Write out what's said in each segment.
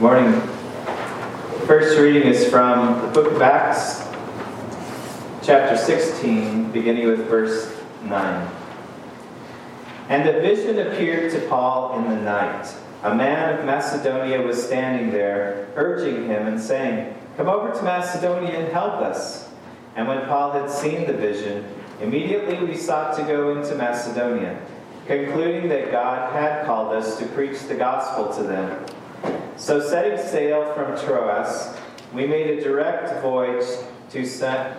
Morning. First reading is from the book of Acts, chapter 16, beginning with verse 9. And a vision appeared to Paul in the night. A man of Macedonia was standing there, urging him and saying, Come over to Macedonia and help us. And when Paul had seen the vision, immediately we sought to go into Macedonia, concluding that God had called us to preach the gospel to them. So, setting sail from Troas, we made a direct voyage to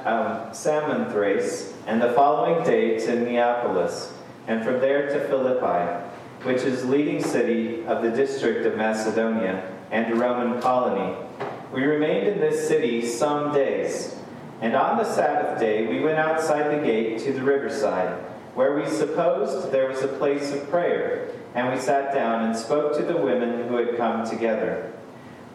um, Samothrace, and the following day to Neapolis, and from there to Philippi, which is leading city of the district of Macedonia and a Roman colony. We remained in this city some days, and on the Sabbath day we went outside the gate to the riverside, where we supposed there was a place of prayer and we sat down and spoke to the women who had come together.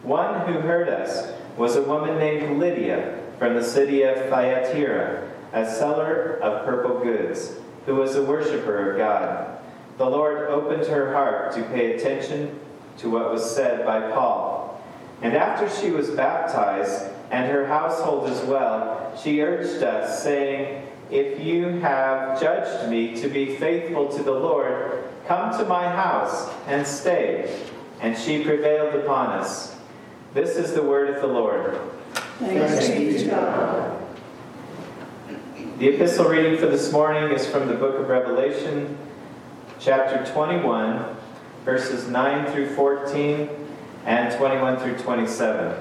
One who heard us was a woman named Lydia from the city of Thyatira, a seller of purple goods, who was a worshiper of God. The Lord opened her heart to pay attention to what was said by Paul. And after she was baptized, and her household as well, she urged us, saying, If you have judged me to be faithful to the Lord, Come to my house and stay. And she prevailed upon us. This is the word of the Lord. Thanks be to God. The epistle reading for this morning is from the book of Revelation, chapter 21, verses 9 through 14 and 21 through 27.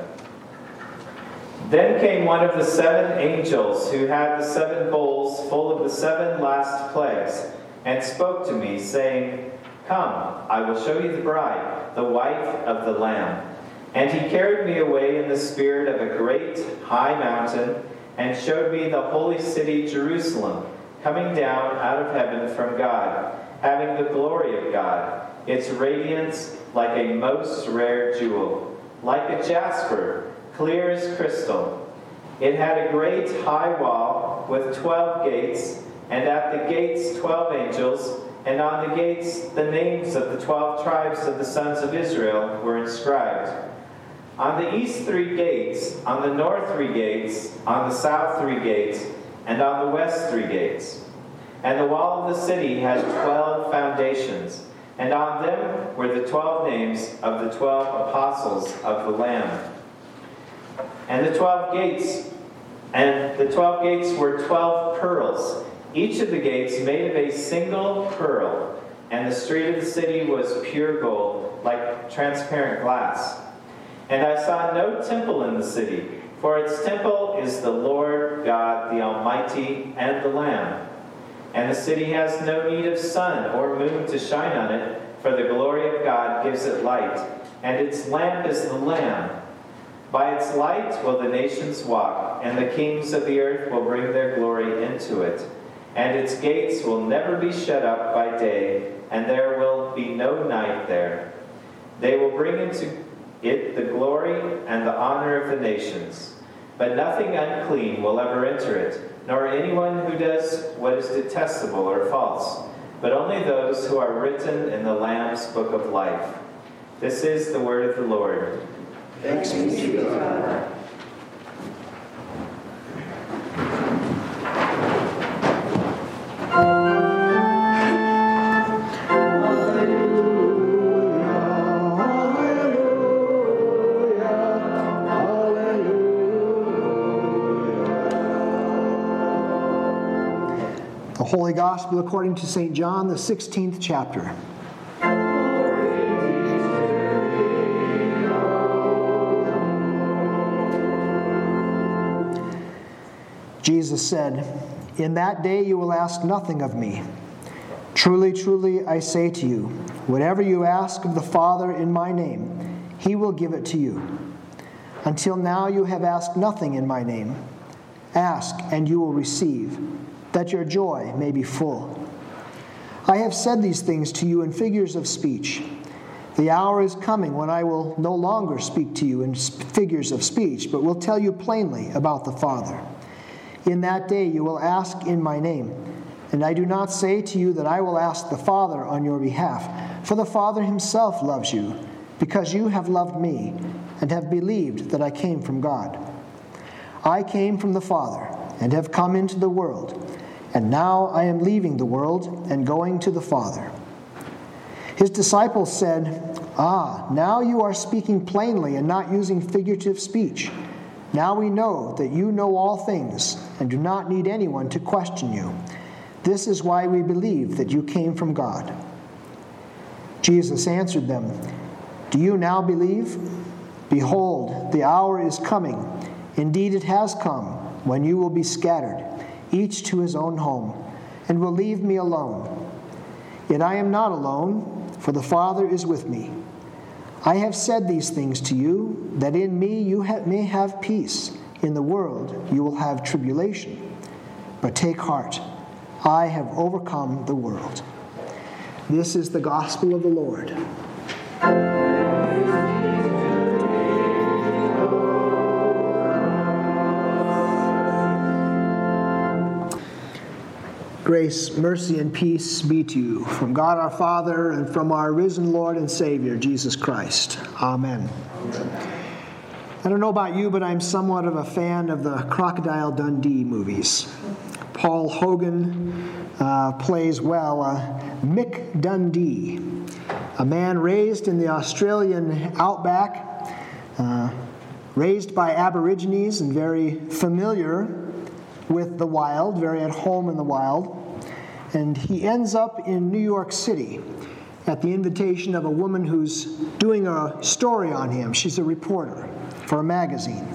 Then came one of the seven angels who had the seven bowls full of the seven last plagues and spoke to me, saying, Come, I will show you the bride, the wife of the Lamb. And he carried me away in the spirit of a great high mountain, and showed me the holy city Jerusalem, coming down out of heaven from God, having the glory of God, its radiance like a most rare jewel, like a jasper, clear as crystal. It had a great high wall with twelve gates and at the gates twelve angels, and on the gates the names of the twelve tribes of the sons of Israel were inscribed. On the east three gates, on the north three gates, on the south three gates, and on the west three gates. And the wall of the city had twelve foundations, and on them were the twelve names of the twelve apostles of the Lamb. And the twelve gates, and the twelve gates were twelve pearls each of the gates made of a single pearl, and the street of the city was pure gold, like transparent glass. And I saw no temple in the city, for its temple is the Lord God, the Almighty, and the Lamb. And the city has no need of sun or moon to shine on it, for the glory of God gives it light, and its lamp is the Lamb. By its light will the nations walk, and the kings of the earth will bring their glory into it and its gates will never be shut up by day, and there will be no night there. They will bring into it the glory and the honor of the nations. But nothing unclean will ever enter it, nor anyone who does what is detestable or false, but only those who are written in the Lamb's book of life. This is the word of the Lord. Thanks be to God. Holy Gospel according to St. John, the 16th chapter. Jesus said, In that day you will ask nothing of me. Truly, truly, I say to you, whatever you ask of the Father in my name, he will give it to you. Until now you have asked nothing in my name. Ask, and you will receive that your joy may be full. I have said these things to you in figures of speech. The hour is coming when I will no longer speak to you in figures of speech, but will tell you plainly about the Father. In that day you will ask in my name. And I do not say to you that I will ask the Father on your behalf, for the Father himself loves you, because you have loved me and have believed that I came from God. I came from the Father and have come into the world, and now I am leaving the world and going to the Father. His disciples said, Ah, now you are speaking plainly and not using figurative speech. Now we know that you know all things and do not need anyone to question you. This is why we believe that you came from God. Jesus answered them, Do you now believe? Behold, the hour is coming. Indeed, it has come when you will be scattered, each to his own home, and will leave me alone. Yet I am not alone, for the Father is with me. I have said these things to you, that in me you may have peace. In the world you will have tribulation. But take heart, I have overcome the world. This is the gospel of the Lord. Grace, mercy, and peace be to you from God our Father and from our risen Lord and Savior, Jesus Christ. Amen. I don't know about you, but I'm somewhat of a fan of the Crocodile Dundee movies. Paul Hogan uh, plays well uh, Mick Dundee, a man raised in the Australian outback, uh, raised by Aborigines and very familiar with the wild, very at home in the wild. And he ends up in New York City at the invitation of a woman who's doing a story on him. She's a reporter for a magazine.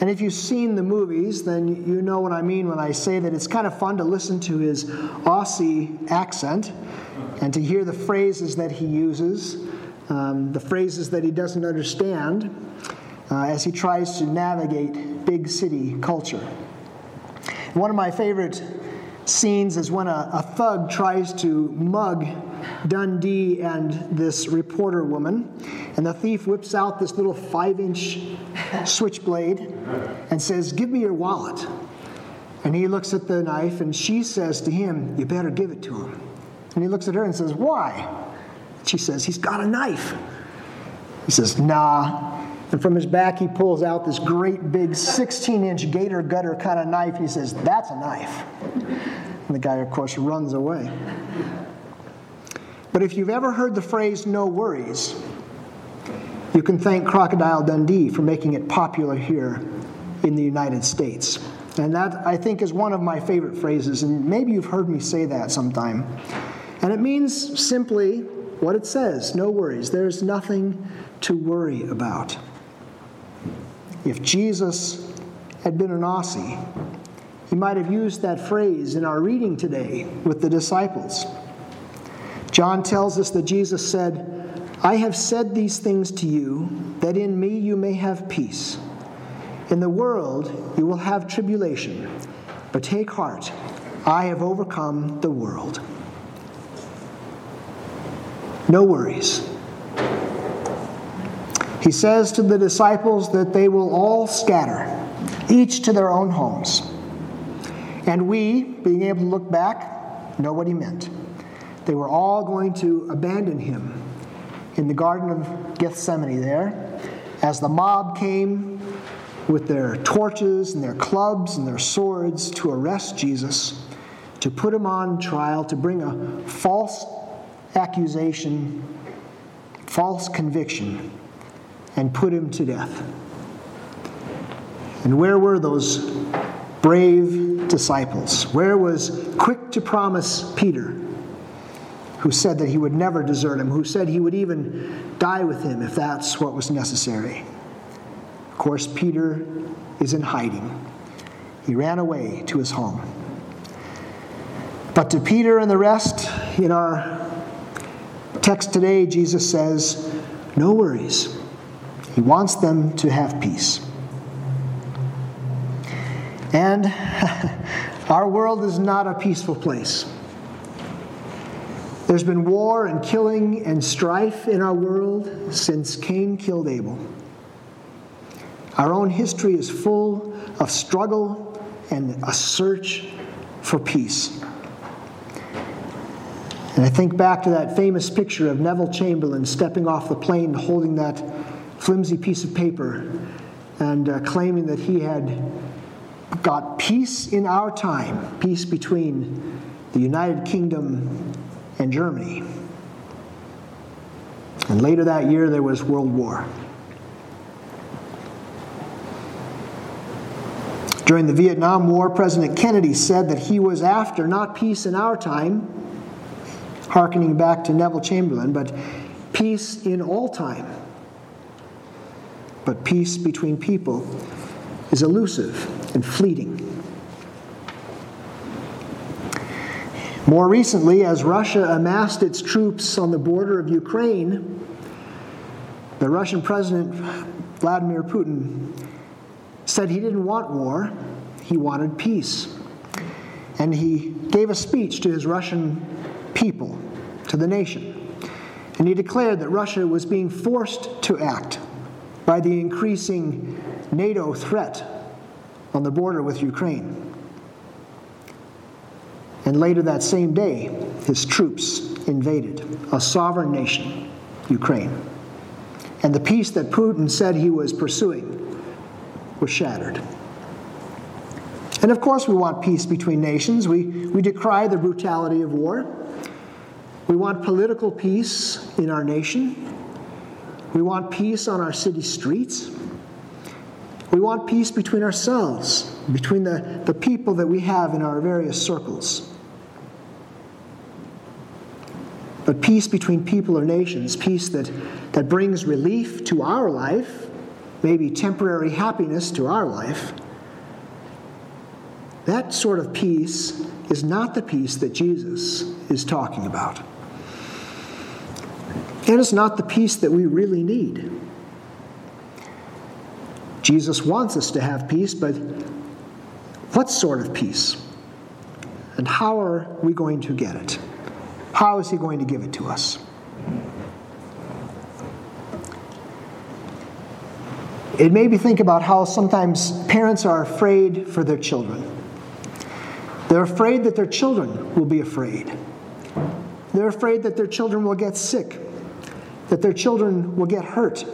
And if you've seen the movies, then you know what I mean when I say that it's kind of fun to listen to his Aussie accent and to hear the phrases that he uses, um, the phrases that he doesn't understand, uh, as he tries to navigate big city culture. One of my favorite scenes is when a, a thug tries to mug Dundee and this reporter woman, and the thief whips out this little five inch switchblade and says, Give me your wallet. And he looks at the knife, and she says to him, You better give it to him. And he looks at her and says, Why? She says, He's got a knife. He says, Nah, and from his back, he pulls out this great big 16 inch gator gutter kind of knife. He says, That's a knife. And the guy, of course, runs away. But if you've ever heard the phrase no worries, you can thank Crocodile Dundee for making it popular here in the United States. And that, I think, is one of my favorite phrases, and maybe you've heard me say that sometime. And it means simply what it says no worries. There's nothing to worry about. If Jesus had been an Aussie, he might have used that phrase in our reading today with the disciples. John tells us that Jesus said, I have said these things to you, that in me you may have peace. In the world you will have tribulation, but take heart, I have overcome the world. No worries. He says to the disciples that they will all scatter, each to their own homes. And we, being able to look back, know what he meant. They were all going to abandon him in the Garden of Gethsemane there as the mob came with their torches and their clubs and their swords to arrest Jesus, to put him on trial, to bring a false accusation, false conviction and put him to death. And where were those brave disciples? Where was quick to promise Peter, who said that he would never desert him, who said he would even die with him if that's what was necessary? Of course, Peter is in hiding. He ran away to his home. But to Peter and the rest, in our text today, Jesus says, No worries. He wants them to have peace. And our world is not a peaceful place. There's been war and killing and strife in our world since Cain killed Abel. Our own history is full of struggle and a search for peace. And I think back to that famous picture of Neville Chamberlain stepping off the plane holding that flimsy piece of paper and uh, claiming that he had got peace in our time, peace between the United Kingdom and Germany. And later that year, there was World War. During the Vietnam War, President Kennedy said that he was after not peace in our time, hearkening back to Neville Chamberlain, but peace in all time. But peace between people is elusive and fleeting. More recently, as Russia amassed its troops on the border of Ukraine, the Russian President Vladimir Putin said he didn't want war, he wanted peace. And he gave a speech to his Russian people, to the nation. And he declared that Russia was being forced to act by the increasing NATO threat on the border with Ukraine. And later that same day, his troops invaded a sovereign nation, Ukraine. And the peace that Putin said he was pursuing was shattered. And of course, we want peace between nations. We, we decry the brutality of war. We want political peace in our nation. We want peace on our city streets. We want peace between ourselves, between the, the people that we have in our various circles. But peace between people or nations, peace that, that brings relief to our life, maybe temporary happiness to our life, that sort of peace is not the peace that Jesus is talking about. And it's not the peace that we really need. Jesus wants us to have peace, but what sort of peace? And how are we going to get it? How is He going to give it to us? It made me think about how sometimes parents are afraid for their children. They're afraid that their children will be afraid. They're afraid that their children will get sick, that their children will get hurt,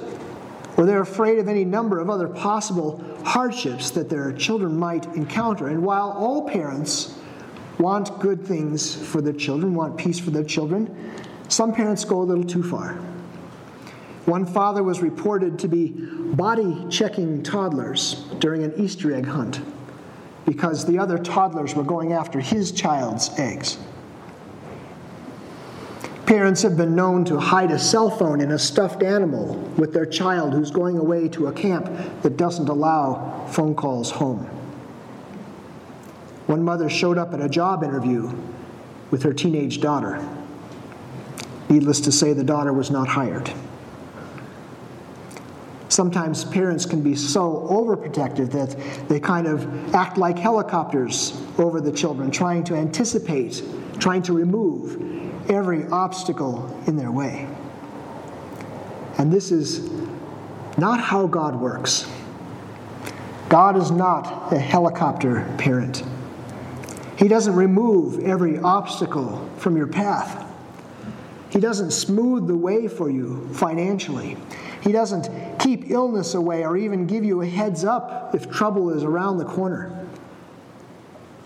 or they're afraid of any number of other possible hardships that their children might encounter. And while all parents want good things for their children, want peace for their children, some parents go a little too far. One father was reported to be body checking toddlers during an Easter egg hunt because the other toddlers were going after his child's eggs. Parents have been known to hide a cell phone in a stuffed animal with their child who's going away to a camp that doesn't allow phone calls home. One mother showed up at a job interview with her teenage daughter. Needless to say, the daughter was not hired. Sometimes parents can be so overprotective that they kind of act like helicopters over the children, trying to anticipate, trying to remove every obstacle in their way. And this is not how God works. God is not a helicopter parent. He doesn't remove every obstacle from your path. He doesn't smooth the way for you financially. He doesn't keep illness away or even give you a heads up if trouble is around the corner.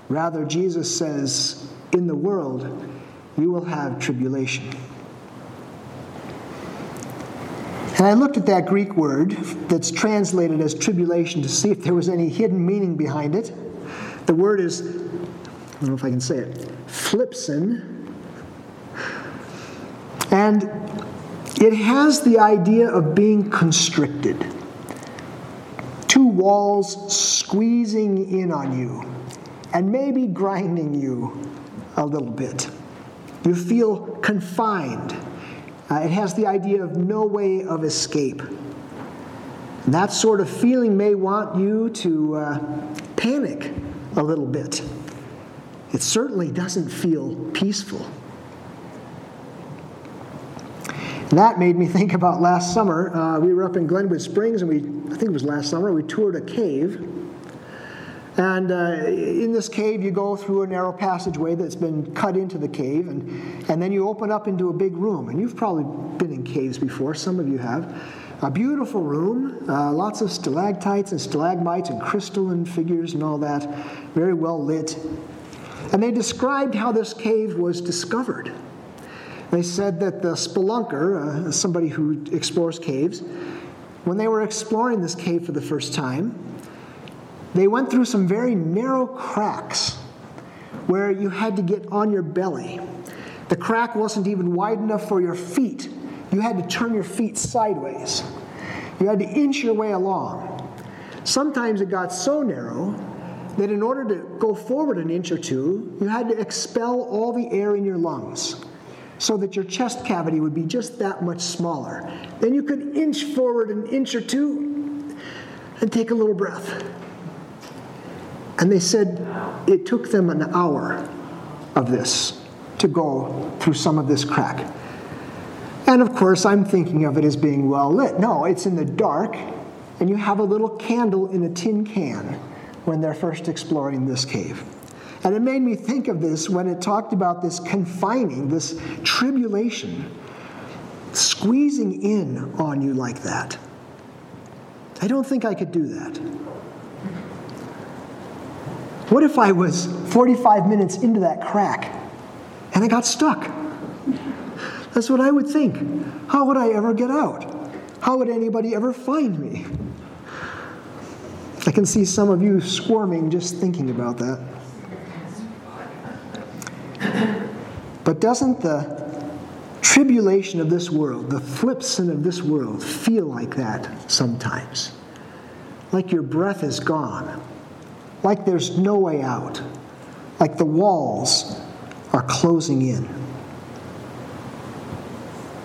Rather, Jesus says, In the world, you will have tribulation. And I looked at that Greek word that's translated as tribulation to see if there was any hidden meaning behind it. The word is, I don't know if I can say it, thlipsis. And it has the idea of being constricted. Two walls squeezing in on you and maybe grinding you a little bit. You feel confined. Uh, it has the idea of no way of escape. That sort of feeling may want you to uh, panic a little bit. It certainly doesn't feel peaceful. And that made me think about last summer. Uh, we were up in Glenwood Springs, and we, I think it was last summer, we toured a cave. And uh, in this cave, you go through a narrow passageway that's been cut into the cave, and, and then you open up into a big room. And you've probably been in caves before, some of you have. A beautiful room, uh, lots of stalactites and stalagmites and crystalline figures and all that, very well lit. And they described how this cave was discovered. They said that the spelunker, uh, somebody who explores caves, when they were exploring this cave for the first time, they went through some very narrow cracks where you had to get on your belly. The crack wasn't even wide enough for your feet. You had to turn your feet sideways. You had to inch your way along. Sometimes it got so narrow that in order to go forward an inch or two, you had to expel all the air in your lungs so that your chest cavity would be just that much smaller. Then you could inch forward an inch or two and take a little breath. And they said it took them an hour of this to go through some of this crack. And of course, I'm thinking of it as being well lit. No, it's in the dark, and you have a little candle in a tin can when they're first exploring this cave. And it made me think of this when it talked about this confining, this tribulation, squeezing in on you like that. I don't think I could do that. What if I was 45 minutes into that crack and I got stuck? That's what I would think. How would I ever get out? How would anybody ever find me? I can see some of you squirming just thinking about that. But doesn't the tribulation of this world, the thlipsis of this world, feel like that sometimes? Like your breath is gone like there's no way out, like the walls are closing in.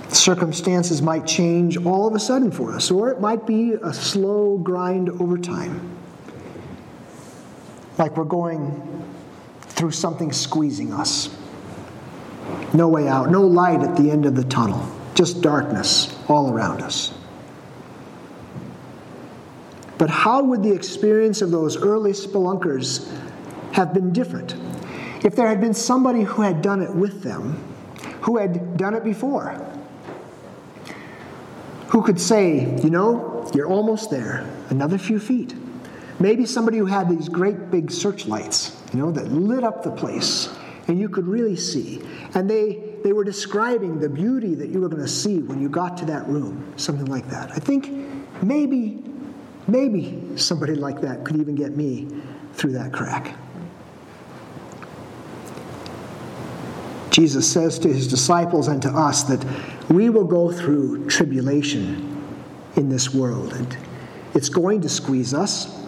Circumstances might change all of a sudden for us, or it might be a slow grind over time. Like we're going through something squeezing us. No way out, no light at the end of the tunnel, just darkness all around us. But how would the experience of those early spelunkers have been different if there had been somebody who had done it with them, who had done it before? Who could say, you know, you're almost there, another few feet. Maybe somebody who had these great big searchlights, you know, that lit up the place and you could really see. And they, they were describing the beauty that you were going to see when you got to that room, something like that. I think maybe Maybe somebody like that could even get me through that crack. Jesus says to his disciples and to us that we will go through tribulation in this world, and it's going to squeeze us.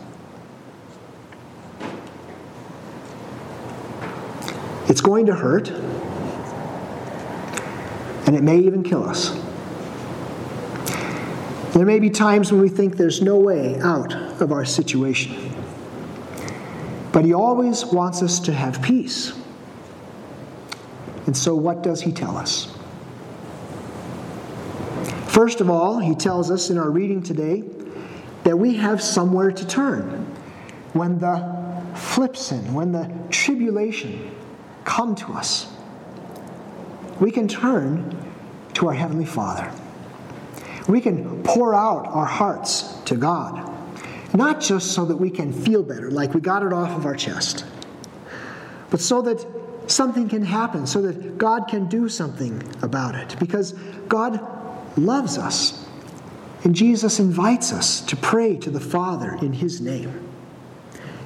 It's going to hurt, and it may even kill us. There may be times when we think there's no way out of our situation. But He always wants us to have peace. And so, what does He tell us? First of all, He tells us in our reading today that we have somewhere to turn when the thlipsis, when the tribulation come to us. We can turn to our Heavenly Father. We can pour out our hearts to God, not just so that we can feel better, like we got it off of our chest, but so that something can happen, so that God can do something about it. Because God loves us, and Jesus invites us to pray to the Father in His name.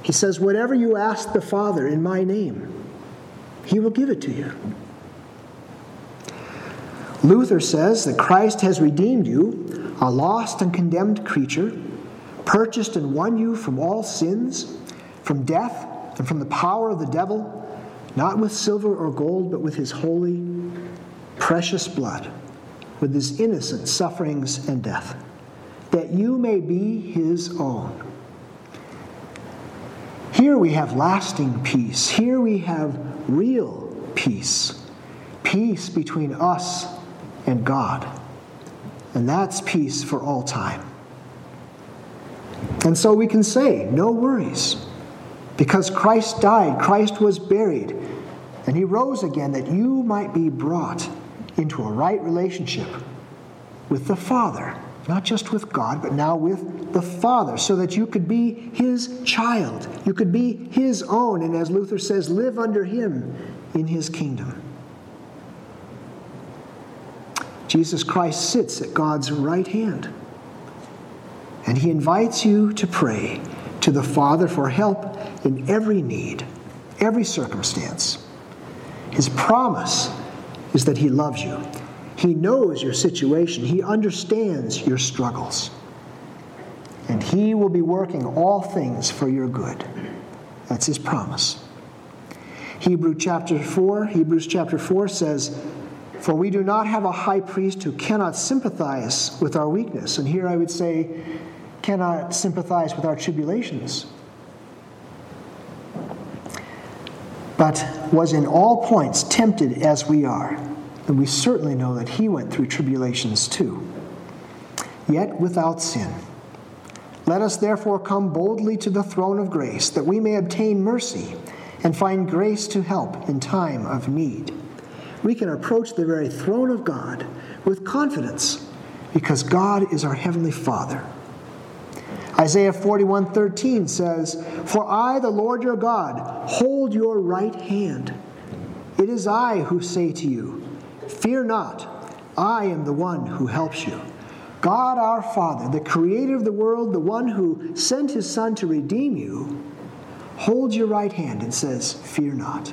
He says, Whatever you ask the Father in my name, He will give it to you. Luther says that Christ has redeemed you, a lost and condemned creature, purchased and won you from all sins, from death, and from the power of the devil, not with silver or gold, but with his holy, precious blood, with his innocent sufferings and death, that you may be his own. Here we have lasting peace. Here we have real peace. Peace between us and God. And that's peace for all time. And so we can say, no worries, Because Christ died, Christ was buried, and he rose again that you might be brought into a right relationship with the Father, not just with God, but now with the Father, so that you could be his child. You could be his own, and as Luther says, live under him in his kingdom. Jesus Christ sits at God's right hand. And he invites you to pray to the Father for help in every need, every circumstance. His promise is that he loves you. He knows your situation. He understands your struggles. And he will be working all things for your good. That's his promise. Hebrew chapter 4, Hebrews chapter 4 says, For we do not have a high priest who cannot sympathize with our weakness. And here I would say, cannot sympathize with our tribulations, but was in all points tempted as we are. And we certainly know that he went through tribulations too, yet without sin. Let us therefore come boldly to the throne of grace, that we may obtain mercy and find grace to help in time of need. We can approach the very throne of God with confidence because God is our Heavenly Father. Isaiah 41:13 says, "For I, the Lord your God, hold your right hand. It is I who say to you, fear not, I am the one who helps you." God our Father, the creator of the world, the one who sent his son to redeem you, holds your right hand and says, "Fear not."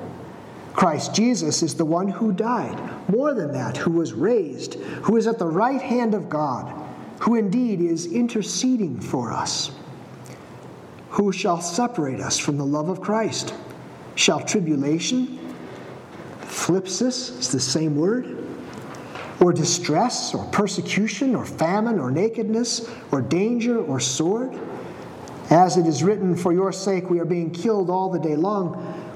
Christ Jesus is the one who died, more than that, who was raised, who is at the right hand of God, who indeed is interceding for us. Who shall separate us from the love of Christ? Shall tribulation, thlipsis is the same word, or distress, or persecution, or famine, or nakedness, or danger, or sword? As it is written, For your sake we are being killed all the day long.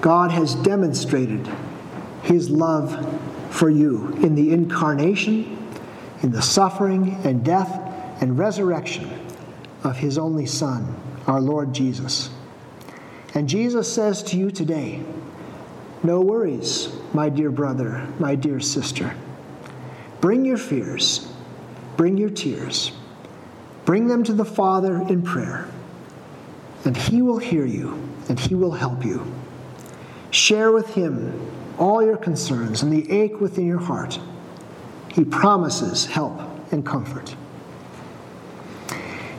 God has demonstrated his love for you in the incarnation, in the suffering and death and resurrection of his only Son, our Lord Jesus. And Jesus says to you today, No worries, my dear brother, my dear sister. Bring your fears, bring your tears, bring them to the Father in prayer, and he will hear you and he will help you. Share with him all your concerns and the ache within your heart. He promises help and comfort.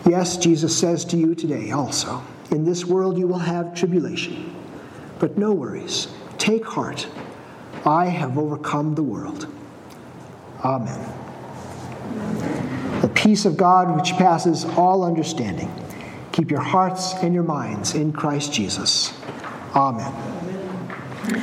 Yes, Jesus says to you today also, in this world you will have tribulation, but no worries. Take heart. I have overcome the world. Amen. The peace of God, which passes all understanding, keep your hearts and your minds in Christ Jesus. Amen.